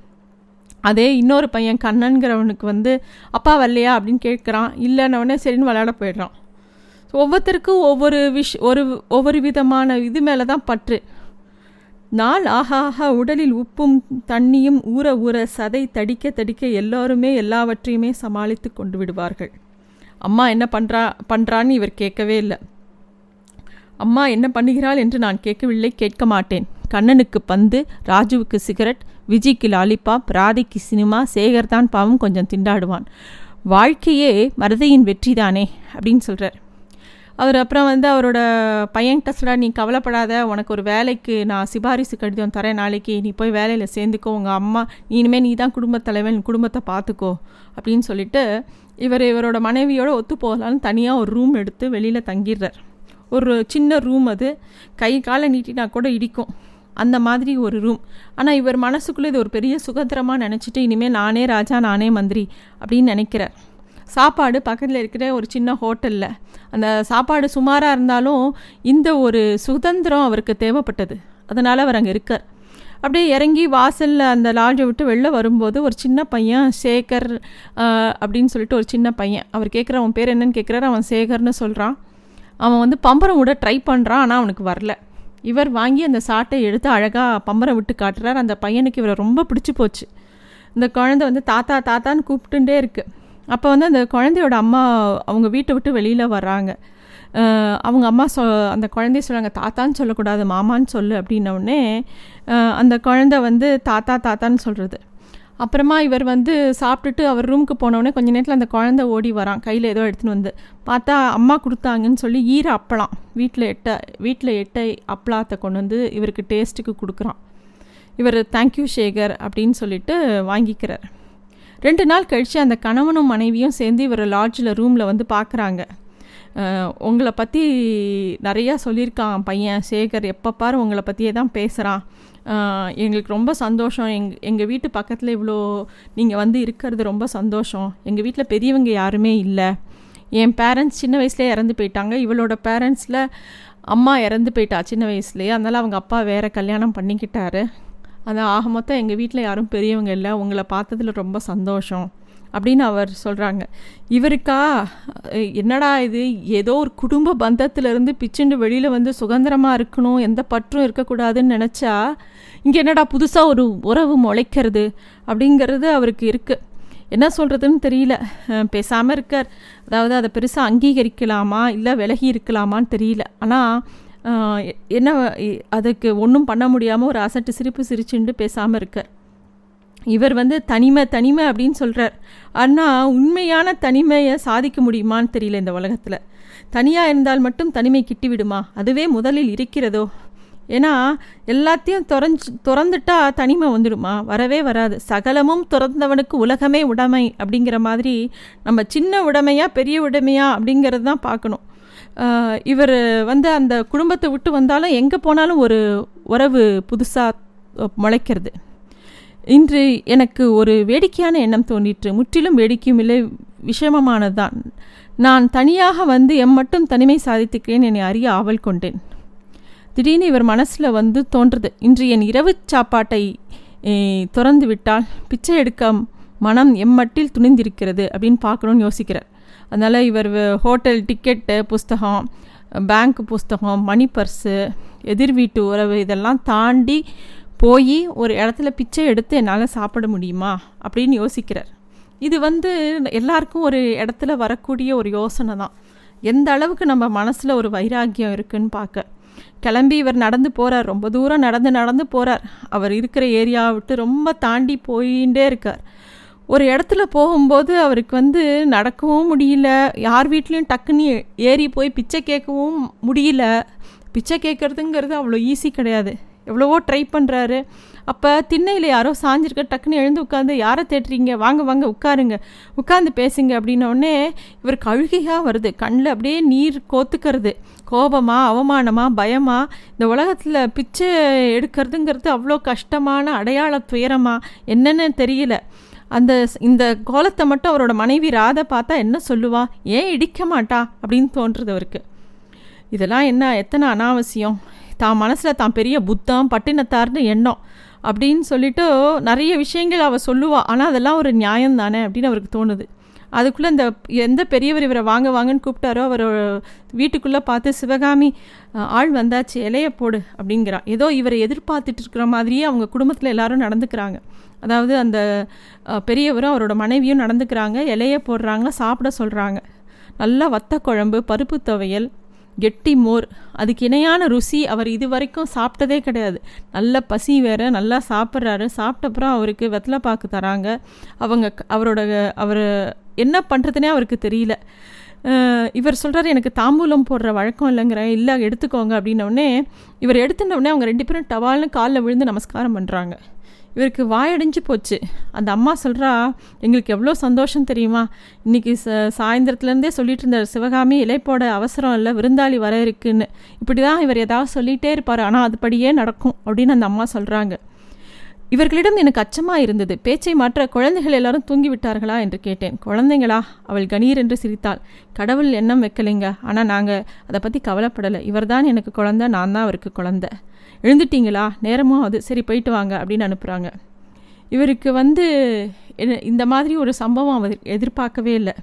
அதே இன்னொரு பையன் கண்ணன்கிறவனுக்கு வந்து அப்பா வரலையா? அப்படின்னு கேட்குறான். இல்லைன்னொடனே சரின்னு விளையாட போயிடுறான். ஒவ்வொருத்தருக்கும் ஒவ்வொரு விஷ் ஒரு ஒவ்வொரு விதமான இது மேலே தான் பற்று. நாள் ஆக ஆக உடலில் உப்பும் தண்ணியும் ஊற ஊற சதை தடிக்க தடிக்க எல்லோருமே எல்லாவற்றையுமே சமாளித்து கொண்டு விடுவார்கள். அம்மா என்ன பண்ணுறா பண்ணுறான்னு இவர் கேட்கவே இல்லை. அம்மா என்ன பண்ணுகிறாள் என்று நான் கேட்கவில்லை கேட்க மாட்டேன். கண்ணனுக்கு பந்து ராஜுவுக்கு சிகரெட் விஜய்க்கு லாலிபாப் ராதிக்கு சினிமா சேகர் தான் பாவம் கொஞ்சம் திண்டாடுவான். வாழ்க்கையே மருதையின் வெற்றி தானே அப்படின்னு சொல்கிறார் அவர் அப்புறம் வந்து அவரோட பையன்கிட்ட சொல்ல நீ கவலைப்படாத உனக்கு ஒரு வேலைக்கு நான் சிபாரிசு கடிதம் தரேன் நாளைக்கு நீ போய் வேலையில் சேர்ந்துக்கோ உங்கள் அம்மா நீ இனிமேல் நீ தான் குடும்பத் தலைவன் குடும்பத்தை பார்த்துக்கோ அப்படின்னு சொல்லிட்டு இவர் இவரோட மனைவியோட ஒத்து போகலான்னு தனியாக ஒரு ரூம் எடுத்து வெளியில் தங்கிடுறார். ஒரு சின்ன ரூம் அது. கை காலை நீட்டினா கூட இடிக்கும். அந்த மாதிரி ஒரு ரூம் ஆனால் இவர் மனசுக்குள்ளே இது ஒரு பெரிய சுதந்திரமாக நினச்சிட்டு இனிமேல் நானே ராஜா நானே மந்திரி அப்படின்னு நினைக்கிறார். சாப்பாடு பக்கத்தில் இருக்கிற ஒரு சின்ன ஹோட்டலில். அந்த சாப்பாடு சுமாராக இருந்தாலும் இந்த ஒரு சுதந்திரம் அவருக்கு தேவைப்பட்டது. அதனால் அவர் அங்கே இருக்கார். அப்படியே இறங்கி வாசலில் அந்த லாட்ஜை விட்டு வெளில வரும்போது ஒரு சின்ன பையன் சேகர் அப்படின்னு சொல்லிட்டு ஒரு சின்ன பையன். அவர் கேட்குற அவன் பேர் என்னன்னு? கேட்குறாரு அவன் சேகர்னு சொல்கிறான் அவன் வந்து பம்பரம் விட ட்ரை பண்ணுறான் ஆனால் அவனுக்கு வரல. இவர் வாங்கி அந்த சாட்டை எடுத்து அழகாக பம்பரம் விட்டு காட்டுறார். அந்த பையனுக்கு இவரை ரொம்ப பிடிச்சி போச்சு. இந்த குழந்தை வந்து தாத்தா தாத்தான்னு கூப்பிட்டுட்டே இருக்குது அப்போ வந்து அந்த குழந்தையோட அம்மா அவங்க வீட்டை விட்டு வெளியில் வர்றாங்க. அவங்க அம்மா சொ அந்த குழந்தைய சொல்கிறாங்க தாத்தான்னு சொல்லக்கூடாது மாமான்னு சொல்லு அப்படின்னோடனே அந்த குழந்தை வந்து தாத்தா தாத்தான்னு சொல்கிறது அப்புறமா இவர் வந்து சாப்பிட்டுட்டு அவர் ரூமுக்கு போனவுடனே கொஞ்ச நேரத்தில் அந்த குழந்த ஓடி வரான் கையில் ஏதோ எடுத்துன்னு வந்து. பார்த்தா அம்மா கொடுத்தாங்கன்னு சொல்லி ஈர அப்பளம் வீட்டில் எட்ட வீட்டில் எட்ட அப்பளாத்தை கொண்டு வந்து இவருக்கு டேஸ்ட்டுக்கு கொடுக்குறான். இவர் தேங்க்யூ சேகர் அப்படின்னு சொல்லிட்டு வாங்கிக்கிறார். ரெண்டு நாள் கழித்து அந்த கணவனும் மனைவியும் சேர்ந்து இவர் லாட்ஜில் ரூமில் வந்து பார்க்குறாங்க உங்களை பற்றி நிறையா சொல்லியிருக்கான் பையன் சேகர். எப்போ பாரு உங்களை பற்றியே தான் பேசுகிறான் எங்களுக்கு ரொம்ப சந்தோஷம். எங் எங்கள் வீட்டு பக்கத்தில் இவ்வளோ நீங்கள் வந்து இருக்கிறது ரொம்ப சந்தோஷம். எங்கள் வீட்டில் பெரியவங்க யாருமே இல்லை. என் பேரண்ட்ஸ் சின்ன வயசுலேயே இறந்து போயிட்டாங்க. இவளோட பேரண்ட்ஸில் அம்மா இறந்து போயிட்டா சின்ன வயசுலேயே. அதனால் அவங்க அப்பா வேறு கல்யாணம் பண்ணிக்கிட்டாரு. அது ஆக மொத்தம் எங்கள் வீட்டில் யாரும் பெரியவங்க இல்லை. உங்களை பார்த்ததில் ரொம்ப சந்தோஷம் அப்படின்னு அவர் சொல்கிறாங்க இவருக்கா என்னடா இது? ஏதோ ஒரு குடும்ப பந்தத்திலேருந்து பிச்சுண்டு வெளியில் வந்து சுதந்திரமாக இருக்கணும் எந்த பற்றும் இருக்கக்கூடாதுன்னு நினச்சா இங்கே என்னடா புதுசாக ஒரு உறவு முளைக்கிறது அப்படிங்கிறது அவருக்கு இருக்குது என்ன சொல்கிறதுன்னு தெரியல. பேசாமல் இருக்கார். அதாவது அதை பெருசாக அங்கீகரிக்கலாமா? இல்லை விலகி இருக்கலாமான்னு தெரியல. ஆனால் என்ன அதுக்கு ஒன்றும் பண்ண முடியாமல் ஒரு அசட்டு சிரிப்பு சிரிச்சுண்டு பேசாமல் இருக்கார். இவர் வந்து தனிமை தனிமை அப்படின்னு சொல்கிறார் ஆனால் உண்மையான தனிமையை சாதிக்க முடியுமான்னு தெரியல இந்த உலகத்தில். தனியாக இருந்தால் மட்டும் தனிமை கிட்டி விடுமா? அதுவே முதலில் இருக்கிறதோ? ஏன்னா எல்லாத்தையும் தொறஞ்சு திறந்துட்டா தனிமை வந்துடுமா? வரவே வராது. சகலமும் திறந்தவனுக்கு உலகமே உடைமை அப்படிங்கிற மாதிரி நம்ம சின்ன உடைமையா பெரிய உடைமையா அப்படிங்கிறது தான் பார்க்கணும். இவர் வந்து அந்த குடும்பத்தை விட்டு வந்தாலும் எங்கே போனாலும் ஒரு உறவு புதுசாக முளைக்கிறது. இன்று எனக்கு ஒரு வேடிக்கையான எண்ணம் தோன்றிற்று. முற்றிலும் வேடிக்கையும் இல்லை விஷமமானதுதான். நான் தனியாக வந்து எம் மட்டும் தனிமை சாதித்துக்கிறேன் என்னை அறிய ஆவல் கொண்டேன். திடீர்னு இவர் மனசில் வந்து தோன்றுது. இன்று என் இரவு சாப்பாட்டை திறந்து விட்டால் பிச்சை எடுக்க மனம் எம்மட்டில் துணிந்திருக்கிறது அப்படின்னு பார்க்கணுன்னு யோசிக்கிறார். அதனால் இவர் ஹோட்டல் டிக்கெட்டு புஸ்தகம் பேங்க் புஸ்தகம் மணி பர்ஸு எதிர் வீட்டு உறவு இதெல்லாம் தாண்டி போய் ஒரு இடத்துல பிச்சை எடுத்து என்னால் சாப்பிட முடியுமா அப்படின்னு யோசிக்கிறார். இது வந்து எல்லாருக்கும் ஒரு இடத்துல வரக்கூடிய ஒரு யோசனை தான். எந்த அளவுக்கு நம்ம மனசில் ஒரு வைராக்கியம் இருக்குன்னு பார்க்க கிளம்பி இவர் நடந்து போகிறார் ரொம்ப தூரம் நடந்து நடந்து போகிறார் அவர் இருக்கிற ஏரியாவை விட்டு ரொம்ப தாண்டி போயிட்டே இருக்கார். ஒரு இடத்துல போகும்போது அவருக்கு வந்து நடக்கவும் முடியல. யார் வீட்லேயும் டக்குன்னு ஏறி போய் பிச்சை கேட்கவும் முடியல. பிச்சை கேட்குறதுங்கிறது அவ்வளோ ஈஸி கிடையாது. எவ்வளவோ ட்ரை பண்ணுறாரு அப்போ திண்ணையில் யாரோ சாஞ்சிருக்க டக்குன்னு எழுந்து உட்காந்து யாரை தேட்டுறீங்க வாங்க வாங்க உட்காருங்க. உட்காந்து பேசுங்க. அப்படின்னோடனே இவருக்கு அழுகையாக வருது. கண்ணில் அப்படியே நீர் கோத்துக்கிறது. கோபமா அவமானமா பயமா இந்த உலகத்தில் பிச்சை எடுக்கிறதுங்கிறது அவ்வளோ கஷ்டமான அடையாள துயரமா என்னென்னு தெரியல. அந்த இந்த கோலத்தை மட்டும் அவரோட மனைவி ராதை பார்த்தா என்ன சொல்லுவா? ஏன் இடிக்க மாட்டா? அப்படின்னு தோன்றுறது அவருக்கு. இதெல்லாம் என்ன எத்தனை அனாவசியம்? தான் மனசில் தான் பெரிய புத்தம் பட்டினத்தார்னு எண்ணம் அப்படின்னு சொல்லிட்டு நிறைய விஷயங்கள் அவள் சொல்லுவா. ஆனால் அதெல்லாம் ஒரு நியாயம் தானே அப்படின்னு அவருக்கு தோணுது. அதுக்குள்ளே இந்த எந்த பெரியவர் இவரை வாங்க வாங்கன்னு கூப்பிட்டாரோ அவர் வீட்டுக்குள்ளே பார்த்து சிவகாமி ஆள் வந்தாச்சு இலைய போடு அப்படிங்கிறான். ஏதோ இவரை எதிர்பார்த்துட்டு இருக்கிற மாதிரியே அவங்க குடும்பத்தில் எல்லாரும் நடந்துக்கிறாங்க. அதாவது அந்த பெரியவரும் அவரோட மனைவியும் நடந்துக்கிறாங்க இலைய போடுறாங்க சாப்பிட சொல்கிறாங்க நல்லா வத்த குழம்பு பருப்பு துவையல் கெட்டி மோர் அதுக்கு இணையான ருசி அவர் இது வரைக்கும் சாப்பிட்டதே கிடையாது. நல்ல பசி வேறு நல்லா சாப்பிட்றாரு. சாப்பிட்டப்புறம் அவருக்கு வெத்தலை பாக்கு தராங்க. அவங்க அவரோட அவர் என்ன பண்ணுறதுனே அவருக்கு தெரியல. இவர் சொல்கிறார் எனக்கு தாம்பூலம் போடுற வழக்கம் இல்லைங்கிறேன் இல்லை எடுத்துக்கோங்க. அப்படின்னோடனே இவர் எடுத்துனோடனே அவங்க ரெண்டு பேரும் டவால்னு காலில் விழுந்து நமஸ்காரம் பண்ணுறாங்க இவருக்கு வாயடைஞ்சு போச்சு. அந்த அம்மா சொல்கிறா எங்களுக்கு எவ்வளோ சந்தோஷம் தெரியுமா? இன்றைக்கி ச சாயந்தரத்துலேருந்தே சொல்லிட்டு இருந்தார் சிவகாமி இலைப்போட அவசரம் இல்லை விருந்தாளி வர இருக்குன்னு. இப்படி தான் இவர் ஏதாவது சொல்லிகிட்டே இருப்பார். ஆனால் அதுபடியே நடக்கும் அப்படின்னு அந்த அம்மா சொல்கிறாங்க இவர்களிடம் எனக்கு அச்சமாக இருந்தது. பேச்சை மாற்ற குழந்தைகள் எல்லாரும் தூங்கி விட்டார்களா என்று கேட்டேன். குழந்தைங்களா அவள் கணீர் என்று சிரித்தாள். கடவுள் எண்ணம் வைக்கலைங்க. ஆனால் நாங்கள் அதை பற்றி கவலைப்படலை. இவர்தான் எனக்கு குழந்த நான் தான் அவருக்கு குழந்த. எழுந்துட்டீங்களா? நேரமும் அது. சரி போயிட்டு வாங்க அப்படின்னு அனுப்புகிறாங்க இவருக்கு வந்து இந்த மாதிரி ஒரு சம்பவம் அவர் எதிர்பார்க்கவே இல்லை.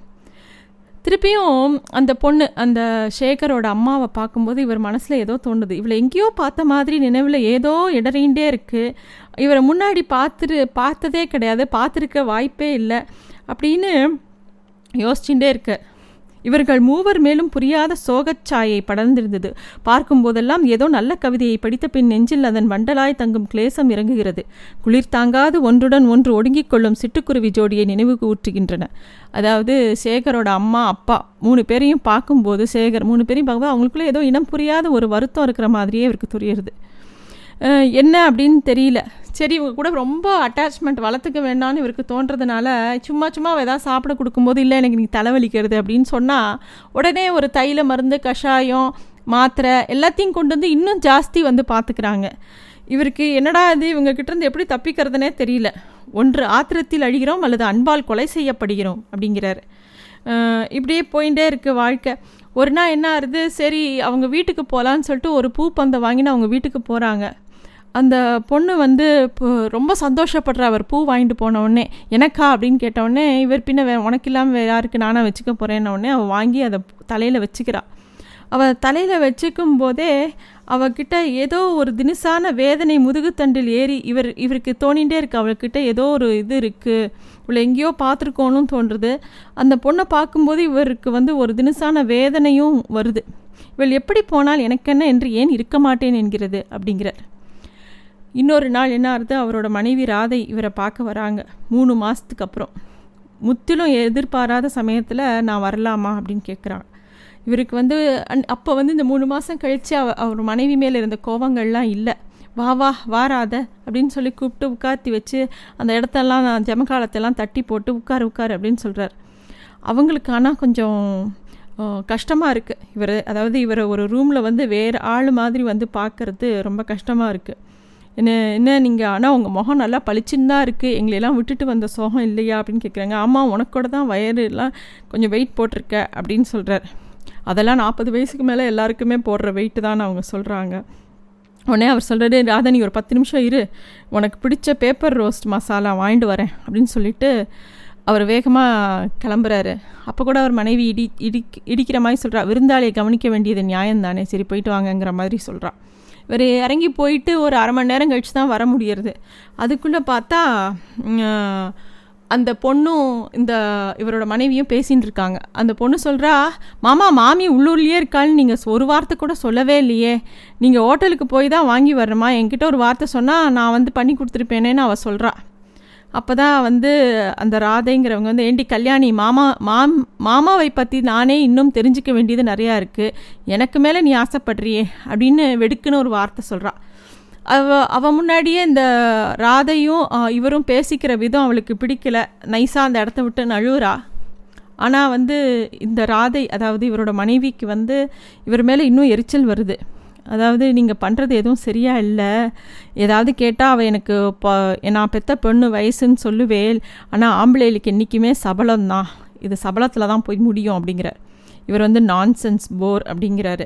திருப்பியும் அந்த பொண்ணு அந்த சேகரோட அம்மாவை பார்க்கும்போது இவர் மனசில் ஏதோ தோணுது. இவளை எங்கேயோ பார்த்த மாதிரி நினைவில் ஏதோ இடறிண்டே இருக்குது இவரை முன்னாடி பார்த்துரு பார்த்ததே கிடையாது. பார்த்துருக்க வாய்ப்பே இல்லை அப்படின்னு யோசிச்சுட்டே இருக்க. இவர்கள் மூவர் மேலும் புரியாத சோகச்சாயை படர்ந்திருந்தது. பார்க்கும்போதெல்லாம் ஏதோ நல்ல கவிதையை படித்த பின் நெஞ்சில் அதன் வண்டலாய் தங்கும் கிளேசம் இறங்குகிறது. குளிர் தாங்காது ஒன்றுடன் ஒன்று ஒடுங்கிக் கொள்ளும் சிட்டுக்குருவி ஜோடியை நினைவு ஊற்றுகின்றன. அதாவது சேகரோட அம்மா அப்பா மூணு பேரையும் பார்க்கும்போது சேகர் மூணு பேரையும் பார்க்கும்போது அவங்களுக்குள்ளே ஏதோ இனம் புரியாத ஒரு வருத்தம் இருக்கிற மாதிரியே இவருக்கு புரியுறது என்ன அப்படின்னு தெரியல. சரி இவங்க கூட ரொம்ப அட்டாச்மெண்ட் வளர்த்துக்க வேண்டாம்னு இவருக்கு தோன்றதுனால சும்மா சும்மா ஏதாவது சாப்பிட கொடுக்கும்போது இல்லை எனக்கு நீ தலைவலிக்கிறது அப்படின்னு சொன்னால் உடனே ஒரு தைல மருந்து கஷாயம் மாத்திரை எல்லாத்தையும் கொண்டு வந்து இன்னும் ஜாஸ்தி வந்து பார்த்துக்கிறாங்க இவருக்கு என்னடா இது? இவங்கக்கிட்டேருந்து எப்படி தப்பிக்கிறதுனே தெரியல. ஒன்று ஆத்திரத்தில் அழிகிறோம் அல்லது அன்பால் கொலை செய்யப்படுகிறோம் அப்படிங்கிறாரு. இப்படியே போயிட்டே இருக்குது வாழ்க்கை. ஒரு நாள் என்ன ஆகுது சரி அவங்க வீட்டுக்கு போகலான்னு சொல்லிட்டு ஒரு பூ பந்தை வாங்கின்னு அவங்க வீட்டுக்கு போகிறாங்க அந்த பொண்ணு வந்து இப்போ ரொம்ப சந்தோஷப்படுற அவர் பூ வாங்கிட்டு போனவுடனே எனக்கா? அப்படின்னு கேட்டவுடனே இவர் பின்ன வே உனக்கு இல்லாமல் வேறு யாருக்கு நானாக வச்சுக்க போகிறேன்ன உடனே அவள் வாங்கி அதை தலையில் வச்சுக்கிறாள் அவள் தலையில் வச்சுக்கும் போதே அவகிட்ட ஏதோ ஒரு தினுசான வேதனை முதுகுத்தண்டில் ஏறி இவர் இவருக்கு தோணிகிட்டே இருக்கு. அவள்கிட்ட ஏதோ ஒரு இது இருக்குது இவளை எங்கேயோ பார்த்துருக்கோன்னு தோன்றுது. அந்த பொண்ணை பார்க்கும்போது இவருக்கு வந்து ஒரு தினுசான வேதனையும் வருது. இவள் எப்படி போனால் எனக்கென்ன என்று ஏன் இருக்க மாட்டேன் என்கிறது அப்படிங்கிறார். இன்னொரு நாள் என்ன ஆகுது? அவரோட மனைவி ராதை இவரை பார்க்க வராங்க. மூணு மாதத்துக்கு அப்புறம். முற்றிலும் எதிர்பாராத சமயத்தில் நான் வரலாமா? அப்படின்னு கேட்குறான் இவருக்கு வந்து அப்போ வந்து இந்த மூணு மாதம் கழித்து அவ அவர் மனைவி மேலே இருந்த கோபங்கள்லாம் இல்லை. வா வா வாராத அப்படின்னு சொல்லி கூப்பிட்டு உட்கார்த்தி வச்சு அந்த இடத்தெல்லாம் ஜமக்காலத்தெல்லாம் தட்டி போட்டு உட்கார் உட்கார் அப்படின்னு சொல்கிறார் அவங்களுக்கு ஆனால் கொஞ்சம் கஷ்டமாக இருக்குது இவர் அதாவது இவரை ஒரு ரூமில் வந்து வேறு ஆள் மாதிரி வந்து பார்க்குறது ரொம்ப கஷ்டமாக இருக்குது என்ன என்ன நீங்கள் ஆனால் உங்கள் முகம் நல்லா பளிச்சுன்னு தான் இருக்குது எங்களையெல்லாம் விட்டுட்டு வந்த சோகம் இல்லையா அப்படின்னு கேட்குறாங்க ஆமாம் உனக்கூட தான் வயறுலாம் கொஞ்சம் வெயிட் போட்டிருக்க அப்படின்னு சொல்கிறார் அதெல்லாம் நாற்பது வயசுக்கு மேலே எல்லாருக்குமே போடுற வெயிட்டு தான் அவங்க சொல்கிறாங்க உடனே அவர் சொல்கிறாரு ராதா நீ ஒரு பத்து நிமிஷம் இரு. உனக்கு பிடிச்ச பேப்பர் ரோஸ்ட் மசாலா வாங்கிட்டு வரேன் அப்படின்னு சொல்லிட்டு அவர் வேகமாக கிளம்புறாரு. அப்போ கூட அவர் மனைவி இடி இடி இடிக்கிற மாதிரி சொல்கிறா விருந்தாளியை கவனிக்க வேண்டியது நியாயம் தானே சரி போயிட்டு வாங்கங்கிற மாதிரி சொல்கிறா இவர் இறங்கி போயிட்டு ஒரு அரை மணி நேரம் கழித்து தான் வர முடியறது. அதுக்குள்ளே பார்த்தா அந்த பொண்ணும் இந்த இவரோட மனைவியும் பேசின்னு இருக்காங்க. அந்த பொண்ணு சொல்கிறா மாமா மாமி உள்ளூர்லேயே இருக்கான்னு நீங்கள் ஒரு வார்த்தை கூட சொல்லவே இல்லையே. நீங்கள் ஹோட்டலுக்கு போய் தான் வாங்கி வரணுமா? என்கிட்ட ஒரு வார்த்தை சொன்னால் நான் வந்து பண்ணி கொடுத்துருப்பேனேன்னு அவள் சொல்கிறா அப்போ தான் வந்து அந்த ராதைங்கிறவங்க வந்து ஏண்டி கல்யாணி மாமா மாம் மாமாவை பற்றி நானே இன்னும் தெரிஞ்சிக்க வேண்டியது நிறையா இருக்குது எனக்கு மேலே நீ ஆசைப்படுறியே அப்படின்னு வெடுக்குன்னு ஒரு வார்த்தை சொல்கிறா அவ அவ முன்னாடியே இந்த ராதையும் இவரும் பேசிக்கிற விதம் அவளுக்கு பிடிக்கல. நைஸாக அந்த இடத்த விட்டு நழுவுறா. ஆனால் வந்து இந்த ராதை அதாவது இவரோட மனைவிக்கு வந்து இவர் மேலே இன்னும் எரிச்சல் வருது. அதாவது நீங்கள் பண்ணுறது எதுவும் சரியாக இல்லை. ஏதாவது கேட்டால் அவள் எனக்கு இப்போ நான் பெத்த பெண்ணு வயசுன்னு சொல்லுவேல் ஆனால் ஆம்பளைகளுக்கு என்றைக்குமே சபலம்தான். இது சபலத்தில் தான் போய் முடியும் அப்படிங்கிறார். இவர் வந்து நான்சென்ஸ் போர் அப்படிங்கிறாரு.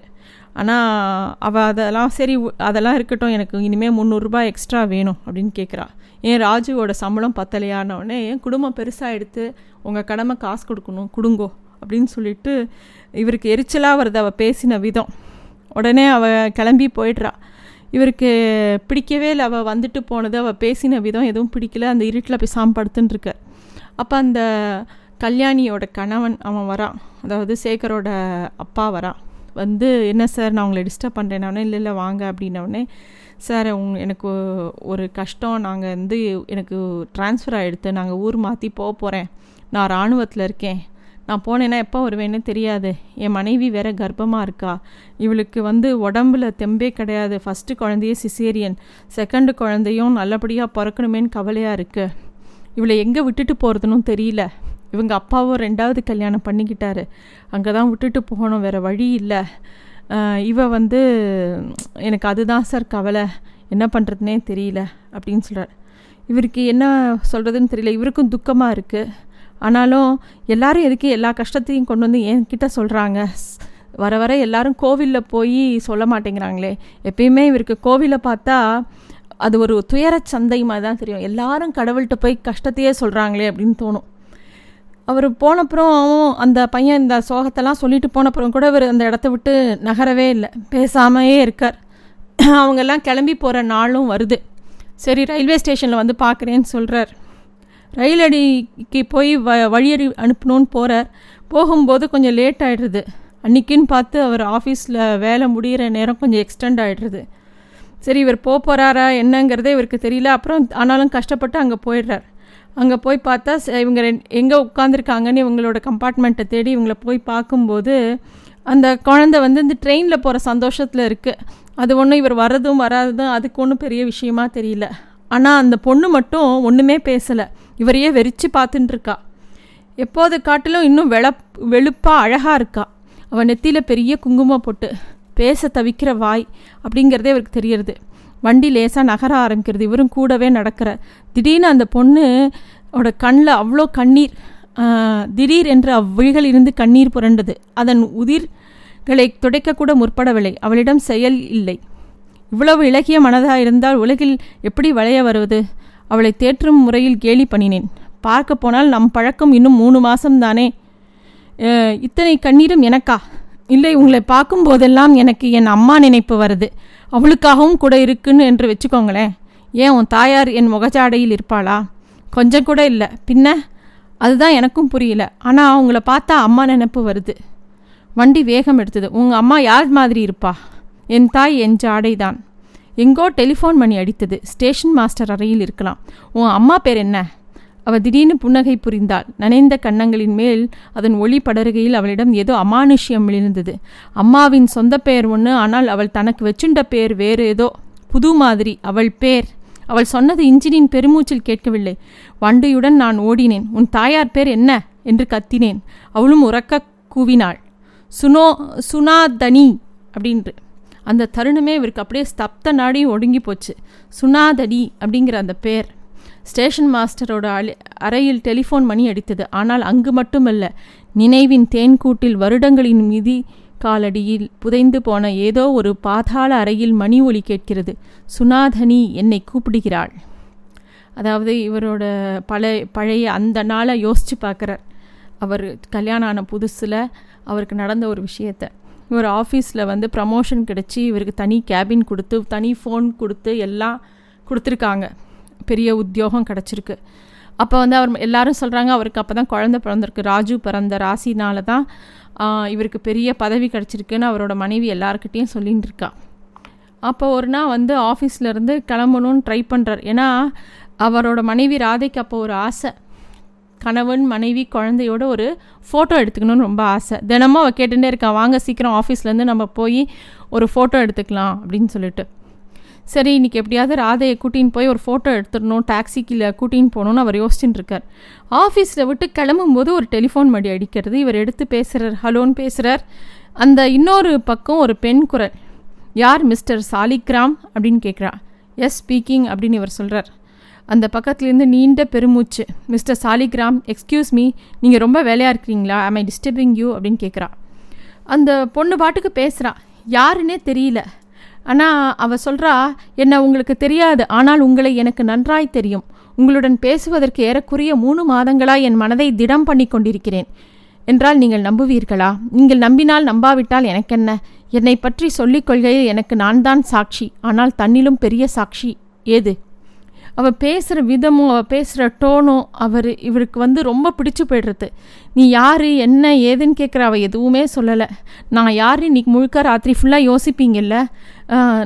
ஆனால் அவள் அதெல்லாம் சரி அதெல்லாம் இருக்கட்டும் எனக்கு இனிமேல் முந்நூறுரூபா எக்ஸ்ட்ரா வேணும் அப்படின்னு கேட்குறா ஏன் ராஜுவோட சம்பளம் பத்தலையானவுடனே என் குடும்பம் பெருசாக எடுத்து உங்கள் கடமை காசு கொடுக்கணும் கொடுங்கோ அப்படின்னு சொல்லிட்டு இவருக்கு எரிச்சலாக வருது அவள் பேசின விதம். உடனே அவள் கிளம்பி போயிடுறா. இவருக்கு பிடிக்கவே இல்லை அவள் வந்துட்டு போனது அவள் பேசின விதம் எதுவும் பிடிக்கல அந்த இருட்டில் போய் சாம்படுத்துன்னு அப்போ அந்த கல்யாணியோட கணவன் அவன் வரான் அதாவது சேகரோட அப்பா வரான் வந்து என்ன சார் நான் உங்களை டிஸ்டர்ப் பண்ணுறேன்னே இல்லை இல்லை வாங்க அப்படின்னவுடனே சார் உங் எனக்கு ஒரு கஷ்டம். நாங்கள் வந்து எனக்கு ட்ரான்ஸ்ஃபர் ஆகிடுத்து நாங்கள் ஊர் மாற்றி போக போகிறேன் நான் இராணுவத்தில் இருக்கேன். நான் போனேன்னா எப்போ வருவேன்னு தெரியாது. என் மனைவி வேற கர்ப்பமாக இருக்கா. இவளுக்கு வந்து உடம்புல தெம்பே கிடையாது. ஃபஸ்ட்டு குழந்தையே சிசேரியன் செகண்டு குழந்தையும் நல்லபடியாக பிறக்கணுமேன்னு கவலையாக இருக்குது இவளை எங்கே விட்டுட்டு போகிறதுனும் தெரியல. இவங்க அப்பாவும் ரெண்டாவது கல்யாணம் பண்ணிக்கிட்டாரு. அங்கே தான் விட்டுட்டு போகணும் வேறு வழி இல்லை. இவ வந்து எனக்கு அதுதான் சார் கவலை. என்ன பண்ணுறதுனே தெரியல அப்படின்னு சொல்கிறார் இவருக்கு என்ன சொல்கிறதுன்னு தெரியல. இவருக்கும் துக்கமாக இருக்குது ஆனாலும் எல்லாரும் எதுக்கு எல்லா கஷ்டத்தையும் கொண்டு வந்து என்கிட்ட சொல்கிறாங்க வர வர எல்லாரும் கோவிலில் போய் சொல்ல மாட்டேங்கிறாங்களே. எப்பயுமே இவருக்கு கோவிலை பார்த்தா அது ஒரு துயர சந்தை மாதிரி தான் தெரியும். எல்லாரும் கடவுள்கிட்ட போய் கஷ்டத்தையே சொல்கிறாங்களே அப்படின்னு தோணும். அவர் போனப்புறம் அந்த பையன் இந்த சோகத்தெல்லாம் சொல்லிட்டு போனப்புறம் கூட அவர் அந்த இடத்த விட்டு நகரவே இல்லை. பேசாமையே இருக்கார். அவங்கெல்லாம் கிளம்பி போகிற நாளும் வருது. சரி ரயில்வே ஸ்டேஷனில் வந்து பார்க்குறேன்னு சொல்கிறார் ரயில் அடிக்கு போய் வ வழியறி அனுப்பணும்னு போகிறார் போகும்போது கொஞ்சம் லேட் ஆகிடுது அன்றைக்கின்னு பார்த்து அவர் ஆஃபீஸில் வேலை முடிகிற நேரம் கொஞ்சம் எக்ஸ்டெண்ட் ஆகிடுது சரி இவர் போக போகிறாரா என்னங்கிறதே இவருக்கு தெரியல. அப்புறம் ஆனாலும் கஷ்டப்பட்டு அங்கே போயிடுறார். அங்கே போய் பார்த்தா இவங்க எங்கே உட்காந்துருக்காங்கன்னு இவங்களோட கம்பார்ட்மெண்ட்டை தேடி இவங்கள போய் பார்க்கும்போது அந்த குழந்தை வந்து இந்த ட்ரெயினில் போகிற சந்தோஷத்தில் இருக்குது அது ஒன்றும் இவர் வர்றதும் வராததும் அதுக்கு ஒன்றும் பெரிய விஷயமா தெரியல. ஆனால் அந்த பொண்ணு மட்டும் ஒன்றுமே பேசலை. இவரையே வெறிச்சு பார்த்துட்டுருக்கா எப்போது காட்டிலும் இன்னும் வெள வெளுப்பாக அழகாக இருக்கா. அவன் நெத்தியில் பெரிய குங்குமம் போட்டு பேச தவிக்கிற வாய் அப்படிங்கிறதே இவருக்கு தெரியறது. வண்டி லேசாக நகர ஆரம்பிக்கிறது. இவரும் கூடவே நடக்கிற. திடீர்னு அந்த பொண்ணு ஓட கண்ணில் அவ்வளோ கண்ணீர் திடீர் என்று அவ்விழிகள் இருந்து கண்ணீர் புரண்டது. அதன் உதிர்களை துடைக்கக்கூட முற்படவில்லை. அவளிடம் செயல் இல்லை. இவ்வளவு இலகிய மனதாக இருந்தால் உலகில் எப்படி வளைய வருவது? அவளை தேற்றும் முறையில் கேலி பண்ணினேன். பார்க்க போனால் நம் பழக்கம் இன்னும் மூணு மாதம்தானே இத்தனை கண்ணீரும் எனக்கா? இல்லை உங்களை பார்க்கும் போதெல்லாம் எனக்கு என் அம்மா நினைப்பு வருது. அவளுக்காகவும் கூட இருக்குன்னு என்று வச்சுக்கோங்களேன். ஏன் உன் தாயார் என் முகஜாடையில் இருப்பாளா? கொஞ்சம் கூட இல்லை. பின்ன? அதுதான் எனக்கும் புரியல. ஆனால் அவங்கள பார்த்தா அம்மா நினப்பு வருது. வண்டி வேகம் எடுத்தது. உங்கள் அம்மா யார் மாதிரி இருப்பா? என் தாய் என் ஜாடை தான் எங்கோ டெலிஃபோன் மணி அடித்தது. ஸ்டேஷன் மாஸ்டர் அறையில் இருக்கலாம். உன் அம்மா பேர் என்ன? அவள் திடீர்னு புன்னகை புரிந்தாள். நனைந்த கன்னங்களின் மேல் அதன் ஒளி படருகையில் அவளிடம் ஏதோ அமானுஷ்யம் விழுந்தது. அம்மாவின் சொந்த பெயர் ஒன்று ஆனால் அவள் தனக்கு வச்சுண்ட பேர் வேறு ஏதோ. புது மாதிரி அவள் பேர். அவள் சொன்னது இன்ஜினின் பெருமூச்சில் கேட்கவில்லை. வண்டியுடன் நான் ஓடினேன். உன் தாயார் பேர் என்ன? என்று கத்தினேன். அவளும் உறக்க கூவினாள். சுனோ சுனாதனி அப்படின்று. அந்த தருணமே இவருக்கு அப்படியே ஸ்தப்த நாடி ஒடுங்கி போச்சு. சுனாதடி அப்படிங்கிற அந்த பேர். ஸ்டேஷன் மாஸ்டரோட அழி அறையில் டெலிஃபோன் மணி அடித்தது. ஆனால் அங்கு மட்டுமல்ல நினைவின் தேன்கூட்டில் வருடங்களின் மிதி காலடியில் புதைந்து போன ஏதோ ஒரு பாதாள அறையில் மணி ஒலி கேட்கிறது. சுனாதனி என்னை கூப்பிடுகிறாள். அதாவது இவரோட பழைய பழைய அந்த நாளை யோசித்து பார்க்குறார். அவர் கல்யாணம் ஆன புதுசில் அவருக்கு நடந்த ஒரு விஷயத்தை. இவர் ஆஃபீஸில் வந்து ப்ரமோஷன் கிடச்சி இவருக்கு தனி கேபின் கொடுத்து தனி ஃபோன் கொடுத்து எல்லாம் கொடுத்துருக்காங்க. பெரிய உத்தியோகம் கிடச்சிருக்கு. அப்போ வந்து அவர் எல்லாரும் சொல்கிறாங்க அவருக்கு அப்போ தான் குழந்த பிறந்திருக்கு. ராஜு பிறந்த ராசினால தான் இவருக்கு பெரிய பதவி கிடச்சிருக்குன்னு அவரோட மனைவி எல்லாருக்கிட்டேயும் சொல்லிகிட்டு இருக்கா அப்போ ஒரு நாள் வந்து ஆஃபீஸ்லேருந்து கிளம்பணும்னு ட்ரை பண்ணுறார் ஏன்னா அவரோட மனைவி ராதைக்கு அப்போ ஒரு ஆசை. கணவன் மனைவி குழந்தையோட ஒரு ஃபோட்டோ எடுத்துக்கணும்னு ரொம்ப ஆசை. தினமும் அவள் கேட்டுகிட்டே இருக்கான் வாங்க சீக்கிரம் ஆஃபீஸ்லேருந்து நம்ம போய் ஒரு ஃபோட்டோ எடுத்துக்கலாம் அப்படின்னு சொல்லிட்டு. சரி இன்றைக்கி எப்படியாவது ராதையை கூட்டின்னு போய் ஒரு ஃபோட்டோ எடுத்துடணும் டாக்ஸிக்கில் கூட்டின்னு போகணுன்னு அவர் யோசிச்சுட்டு இருக்கார். ஆஃபீஸில் விட்டு கிளம்பும்போது ஒரு டெலிஃபோன் மடி அடிக்கிறது. இவர் எடுத்து பேசுகிறார் ஹலோன்னு பேசுகிறார் அந்த இன்னொரு பக்கம் ஒரு பெண் குரல் யார் மிஸ்டர் சாலிக்ராம்? அப்படின்னு கேட்குறா எஸ் ஸ்பீக்கிங் அப்படின்னு இவர் சொல்கிறார் அந்த பக்கத்துலேருந்து நீண்ட பெருமூச்சு மிஸ்டர் சாலிகிராம் எக்ஸ்கியூஸ் மீ நீங்கள் ரொம்ப வேலையாக இருக்கிறீங்களா? ஐ டிஸ்டர்பிங் யூ அப்படின்னு கேட்குறா அந்த பொண்ணு பாட்டுக்கு பேசுகிறா யாருன்னே தெரியல. ஆனால் அவள் சொல்கிறா என்ன உங்களுக்கு தெரியாது ஆனால் உங்களை எனக்கு நன்றாய் தெரியும். உங்களுடன் பேசுவதற்கு ஏறக்குறைய மூணு மாதங்களாய் என் மனதை திடம் பண்ணி கொண்டிருக்கிறேன். என்றால் நீங்கள் நம்புவீர்களா? நீங்கள் நம்பினால் நம்பாவிட்டால் எனக்கென்ன? என்னை பற்றி சொல்லிக் கொள்கையில் எனக்கு நான் தான் சாட்சி. ஆனால் தன்னிலும் பெரிய சாட்சி. ஏது? அவள் பேசுகிற விதமும் அவள் பேசுகிற டோனும் அவர் இவருக்கு வந்து ரொம்ப பிடிச்சி போய்டுறது. நீ யார் என்ன ஏதுன்னு கேட்குற அவள் எதுவுமே சொல்லலை. நான் யார் இன்னைக்கு முழுக்க ராத்திரி ஃபுல்லாக யோசிப்பீங்கல்ல?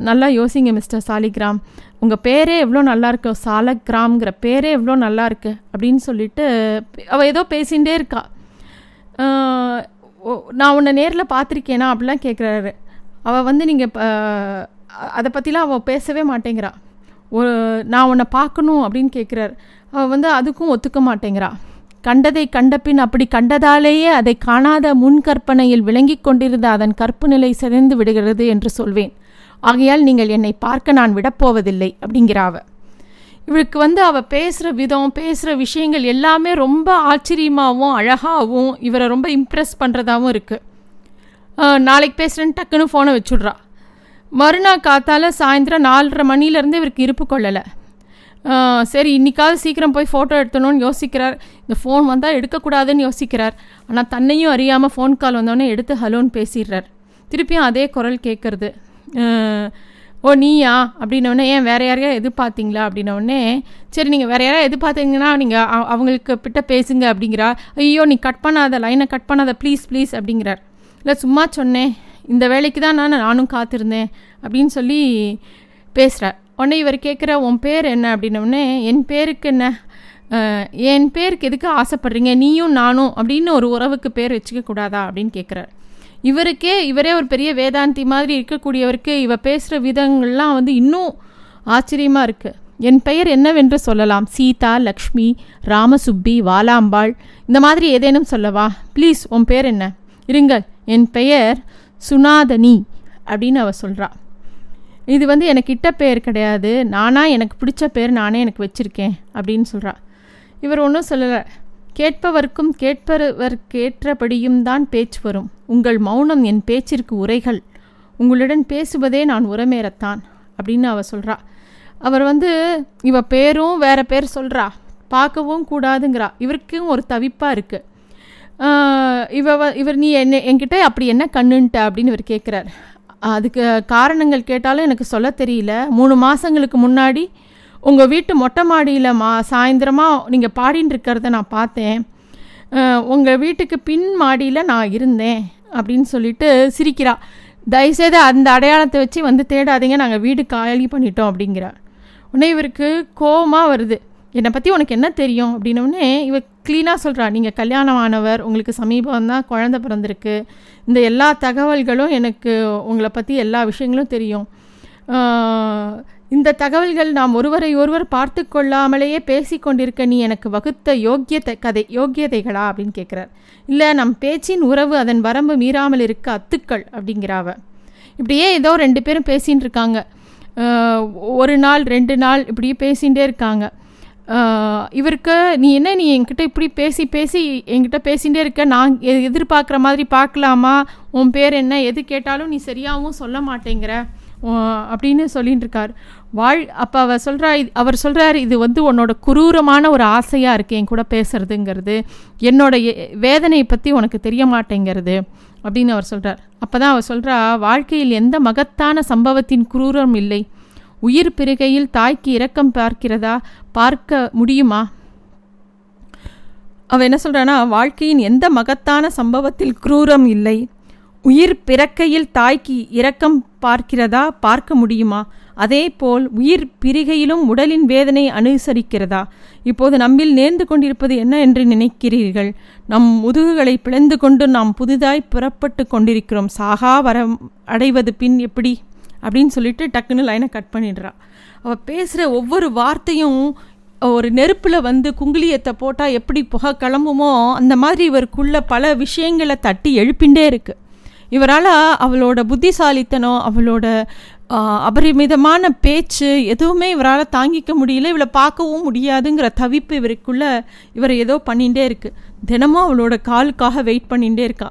நல்லா யோசிங்க மிஸ்டர் சாலிகிராம். உங்கள் பேரே எவ்வளோ நல்லா இருக்கு சாலகிராம்ங்கிற பேரே எவ்வளோ நல்லா இருக்கு அப்படின்னு சொல்லிட்டு அவள் ஏதோ பேசிகிட்டே இருக்கா. நான் உன்னை நேரில் பார்த்துருக்கேனா அப்படிலாம் கேட்குறாரு அவள் வந்து நீங்கள் அதை பற்றிலாம் அவள் பேசவே மாட்டேங்கிறா. ஒரு நான் உன்னை பார்க்கணும் அப்படின்னு கேட்குறார் அவள் வந்து அதுக்கும் ஒத்துக்க மாட்டேங்கிறா. கண்டதை கண்டபின் அப்படி கண்டதாலேயே அதை காணாத முன்கற்பனையில் விளங்கி கொண்டிருந்த அதன் கற்பு நிலை சிதைந்து விடுகிறது என்று சொல்வேன். ஆகையால் நீங்கள் என்னை பார்க்க நான் விடப்போவதில்லை அப்படிங்கிறாவ இவளுக்கு வந்து அவள் பேசுகிற விதம் பேசுகிற விஷயங்கள் எல்லாமே ரொம்ப ஆச்சரியமாகவும் அழகாகவும் இவரை ரொம்ப இம்ப்ரெஸ் பண்ணுறதாகவும் இருக்குது நாளைக்கு பேசுகிறேன்னு டக்குன்னு ஃபோனை வச்சுட்றா. மறுநாள் காத்தால் சாயந்தரம் நாலரை மணிலேருந்து இவருக்கு இருப்பு கொள்ளலை. சரி இன்றைக்காவது சீக்கிரம் போய் ஃபோட்டோ எடுத்தணும்னு யோசிக்கிறார். இந்த ஃபோன் வந்தால் எடுக்கக்கூடாதுன்னு யோசிக்கிறார். ஆனால் தன்னையும் அறியாமல் ஃபோன் கால் வந்தோடனே எடுத்து ஹலோன்னு பேசிடுறார். திருப்பியும் அதே குரல் கேட்குறது ஓ நீயா? அப்படின்னோடனே ஏன் வேறு யாரையா எதிர்பார்த்தீங்களா? அப்படின்னோடனே சரி நீங்கள் வேறு யாராவது எதிர்பார்த்தீங்கன்னா நீங்கள் அவங்களுக்கு கிட்ட பேசுங்க அப்படிங்கிறா ஐயோ நீ கட் பண்ணாத லைனை கட் பண்ணாத ப்ளீஸ் ப்ளீஸ் அப்படிங்கிறார். இல்லை சும்மா சொன்னேன். இந்த வேலைக்கு தான் நான் நானும் காத்திருந்தேன் அப்படின்னு சொல்லி பேசுகிறார் உடனே இவர் கேட்குற உன் பேர் என்ன? அப்படின்னோடனே என் பேருக்கு என்ன? என் பேருக்கு எதுக்கு ஆசைப்பட்றீங்க? நீயும் நானும் அப்படின்னு ஒரு உறவுக்கு பேர் வச்சுக்க கூடாதா அப்படின்னு கேட்குறார் இவருக்கே இவரே ஒரு பெரிய வேதாந்தி மாதிரி இருக்கக்கூடியவருக்கு இவ பேசுகிற விதங்கள்லாம் வந்து இன்னும் ஆச்சரியமாக இருக்குது என் பெயர் என்னவென்று சொல்லலாம்? சீதா லக்ஷ்மி ராமசுப்பி வாலாம்பாள் இந்த மாதிரி ஏதேனும் சொல்லவா? ப்ளீஸ் உன் பேர் என்ன? இருங்கள் என் பெயர் சுனாதனி அப்படின்னு அவள் சொல்கிறா இது வந்து எனக்கு இட்ட பேர் கிடையாது. நானாக எனக்கு பிடிச்ச பேர் நானே எனக்கு வச்சுருக்கேன் அப்படின்னு சொல்கிறா இவர் ஒன்றும் சொல்லலை. கேட்பவர்க்கும் கேட்பவர்க்கேற்றபடியும் தான் பேச்சு வரும். உங்கள் மௌனம் என் பேச்சிற்கு உரைகள். உங்களுடன் பேசுவதே நான் உரமேறத்தான் அப்படின்னு அவ சொல்கிறா அவர் வந்து இவ பேரும் வேற பேர் சொல்கிறா பார்க்கவும் கூடாதுங்கிறா. இவருக்கும் ஒரு தவிப்பாக இருக்குது இவ இவர் நீ என்ன என்கிட்ட அப்படி என்ன கண்ணுன்ட்ட அப்படின்னு இவர் கேட்குறார் அதுக்கு காரணங்கள் கேட்டாலும் எனக்கு சொல்ல தெரியல. மூணு மாதங்களுக்கு முன்னாடி உங்கள் வீட்டு மொட்டை மாடியில் மா சாயந்தரமாக நீங்கள் பாடின்னு இருக்கிறத நான் பார்த்தேன். உங்கள் வீட்டுக்கு பின் மாடியில் நான் இருந்தேன் அப்படின்னு சொல்லிட்டு சிரிக்கிறா. தயவுசெய்து அந்த அடையாளத்தை வச்சு வந்து தேடாதீங்க. நாங்கள் வீடு காலி பண்ணிட்டோம் அப்படிங்கிறார். உடனே இவருக்கு கோபமாக வருது. என்னை பற்றி உனக்கு என்ன தெரியும் அப்படின்னோடனே இவ க்ளீனாக சொல்கிறா நீங்கள் கல்யாணமானவர் உங்களுக்கு சமீபம் தான் குழந்த பிறந்திருக்கு. இந்த எல்லா தகவல்களும் எனக்கு உங்களை பற்றி எல்லா விஷயங்களும் தெரியும். இந்த தகவல்கள் நாம் ஒருவரை ஒருவர் பார்த்து கொள்ளாமலேயே பேசி கொண்டிருக்க நீ எனக்கு வகுத்த யோக்கியத்தை கதை யோக்கியதைகளா? அப்படின்னு கேட்குறார் இல்லை நம் பேச்சின் உறவு அதன் வரம்பு மீறாமல் இருக்க அத்துக்கள் அப்படிங்கிறாவ இப்படியே ஏதோ ரெண்டு பேரும் பேசின்னு இருக்காங்க. ஒரு நாள் ரெண்டு நாள் இப்படியே பேசிகிட்டே இருக்காங்க. இவருக்கு நீ என்ன நீ என்கிட்ட இப்படி பேசி பேசி என்கிட்ட பேசிகிட்டே இருக்க? நான் எதிர்பார்க்குற மாதிரி பார்க்கலாமா? உன் பேர் என்ன? எது கேட்டாலும் நீ சரியாகவும் சொல்ல மாட்டேங்கிற. அப்படின்னு சொல்லிட்டு இருக்கார் வாழ் அப்போ அவர் சொல்கிறா அவர் சொல்கிறார் இது வந்து உன்னோட குரூரமான ஒரு ஆசையாக இருக்குது என் கூட பேசுறதுங்கிறது. என்னோட வேதனையை பற்றி உனக்கு தெரிய மாட்டேங்கிறது. அப்படின்னு அவர் சொல்கிறார் அப்போ தான் அவர் சொல்கிறா வாழ்க்கையில் எந்த மகத்தான சம்பவத்தின் குரூரம் இல்லை. உயிர் பிறகையில் தாய்க்கு இரக்கம் பார்க்கிறதா பார்க்க முடியுமா? அவ என்ன சொல்கிறான்னா வாழ்க்கையின் எந்த மகத்தான சம்பவத்தில் குரூரம் இல்லை. உயிர் பிறக்கையில் தாய்க்கு இரக்கம் பார்க்கிறதா பார்க்க முடியுமா? அதே போல் உயிர் பிரிகையிலும் உடலின் வேதனை அனுசரிக்கிறதா? இப்போது நம்மில் நேர்ந்து கொண்டிருப்பது என்ன என்று நினைக்கிறீர்கள்? நம் முதுகுகளை பிளந்து கொண்டு நாம் புதிதாய் புறப்பட்டு கொண்டிருக்கிறோம். சாகா வர அடைவது பின் எப்படி? அப்படின்னு சொல்லிட்டு டக்குன்னு லைனை கட் பண்ணிடுறா. அவள் பேசுகிற ஒவ்வொரு வார்த்தையும் ஒரு நெருப்பில் வந்து குங்குளியத்தை போட்டால் எப்படி புகை கிளம்புமோ அந்த மாதிரி இவருக்குள்ளே பல விஷயங்களை தட்டி எழுப்பிண்டே இருக்குது இவரால் அவளோட புத்திசாலித்தனம் அவளோட அபரிமிதமான பேச்சு எதுவுமே இவரால் தாங்கிக்க முடியல. இவளை பார்க்கவும் முடியாதுங்கிற தவிப்பு இவருக்குள்ளே இவர் ஏதோ பண்ணிகிட்டே இருக்குது தினமும் அவளோட காலுக்காக வெயிட் பண்ணிகிட்டே இருக்கா.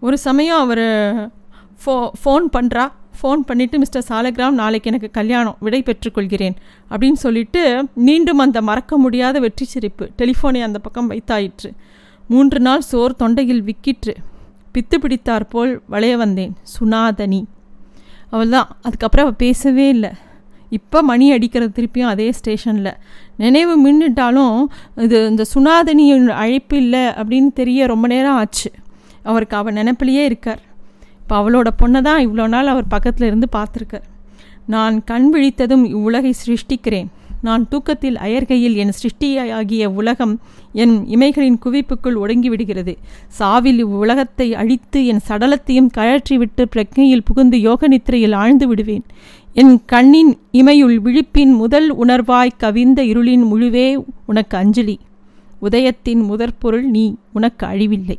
ஒரு சமயம் அவர் ஃபோ ஃபோன் பண்ணுறா ஃபோன் பண்ணிவிட்டு மிஸ்டர் சாலகிராம் நாளைக்கு எனக்கு கல்யாணம் விடை பெற்றுக்கொள்கிறேன். அப்படின்னு சொல்லிட்டு மீண்டும் அந்த மறக்க முடியாத வெற்றி சிரிப்பு டெலிஃபோனை அந்த பக்கம் வைத்தாயிற்று. மூன்று நாள் சோர் தொண்டையில் விக்கிற்று. பித்து பிடித்தாற்போல் வளைய வந்தேன். சுனாதனி. அவள் தான் அதுக்கப்புறம் அவள் பேசவே இல்லை. இப்போ மணி அடிக்கிறது திருப்பியும் அதே ஸ்டேஷனில். நினைவு மின்னுட்டாலும் இது இந்த சுனாதனியின் அழைப்பு இல்லை அப்படின்னு தெரிய ரொம்ப நேரம் ஆச்சு. அவருக்கு அவள் நினப்பிலேயே இருக்கார். இப்போ அவளோட பொண்ணை தான் இவ்வளோ நாள் அவர் பக்கத்தில் இருந்து பார்த்துருக்கார். நான் கண் விழித்ததும் இவ்வுலகை சிருஷ்டிக்கிறேன். நான் தூக்கத்தில் அயர்கையில் என் சிருஷ்டியாகிய உலகம் என் இமைகளின் குவிப்புக்குள் ஒடுங்கிவிடுகிறது. சாவில் இவ்வுலகத்தை அழித்து என் சடலத்தையும் கழற்றிவிட்டு பிரக்ஞையில் புகுந்து யோக நித்திரையில் ஆழ்ந்து விடுவேன். என் கண்ணின் இமையுள் விழிப்பின் முதல் உணர்வாய் கவிந்த இருளின் முழுவே உனக்கு அஞ்சலி. உதயத்தின் முதற்பொருள் நீ. உனக்கு அழிவில்லை.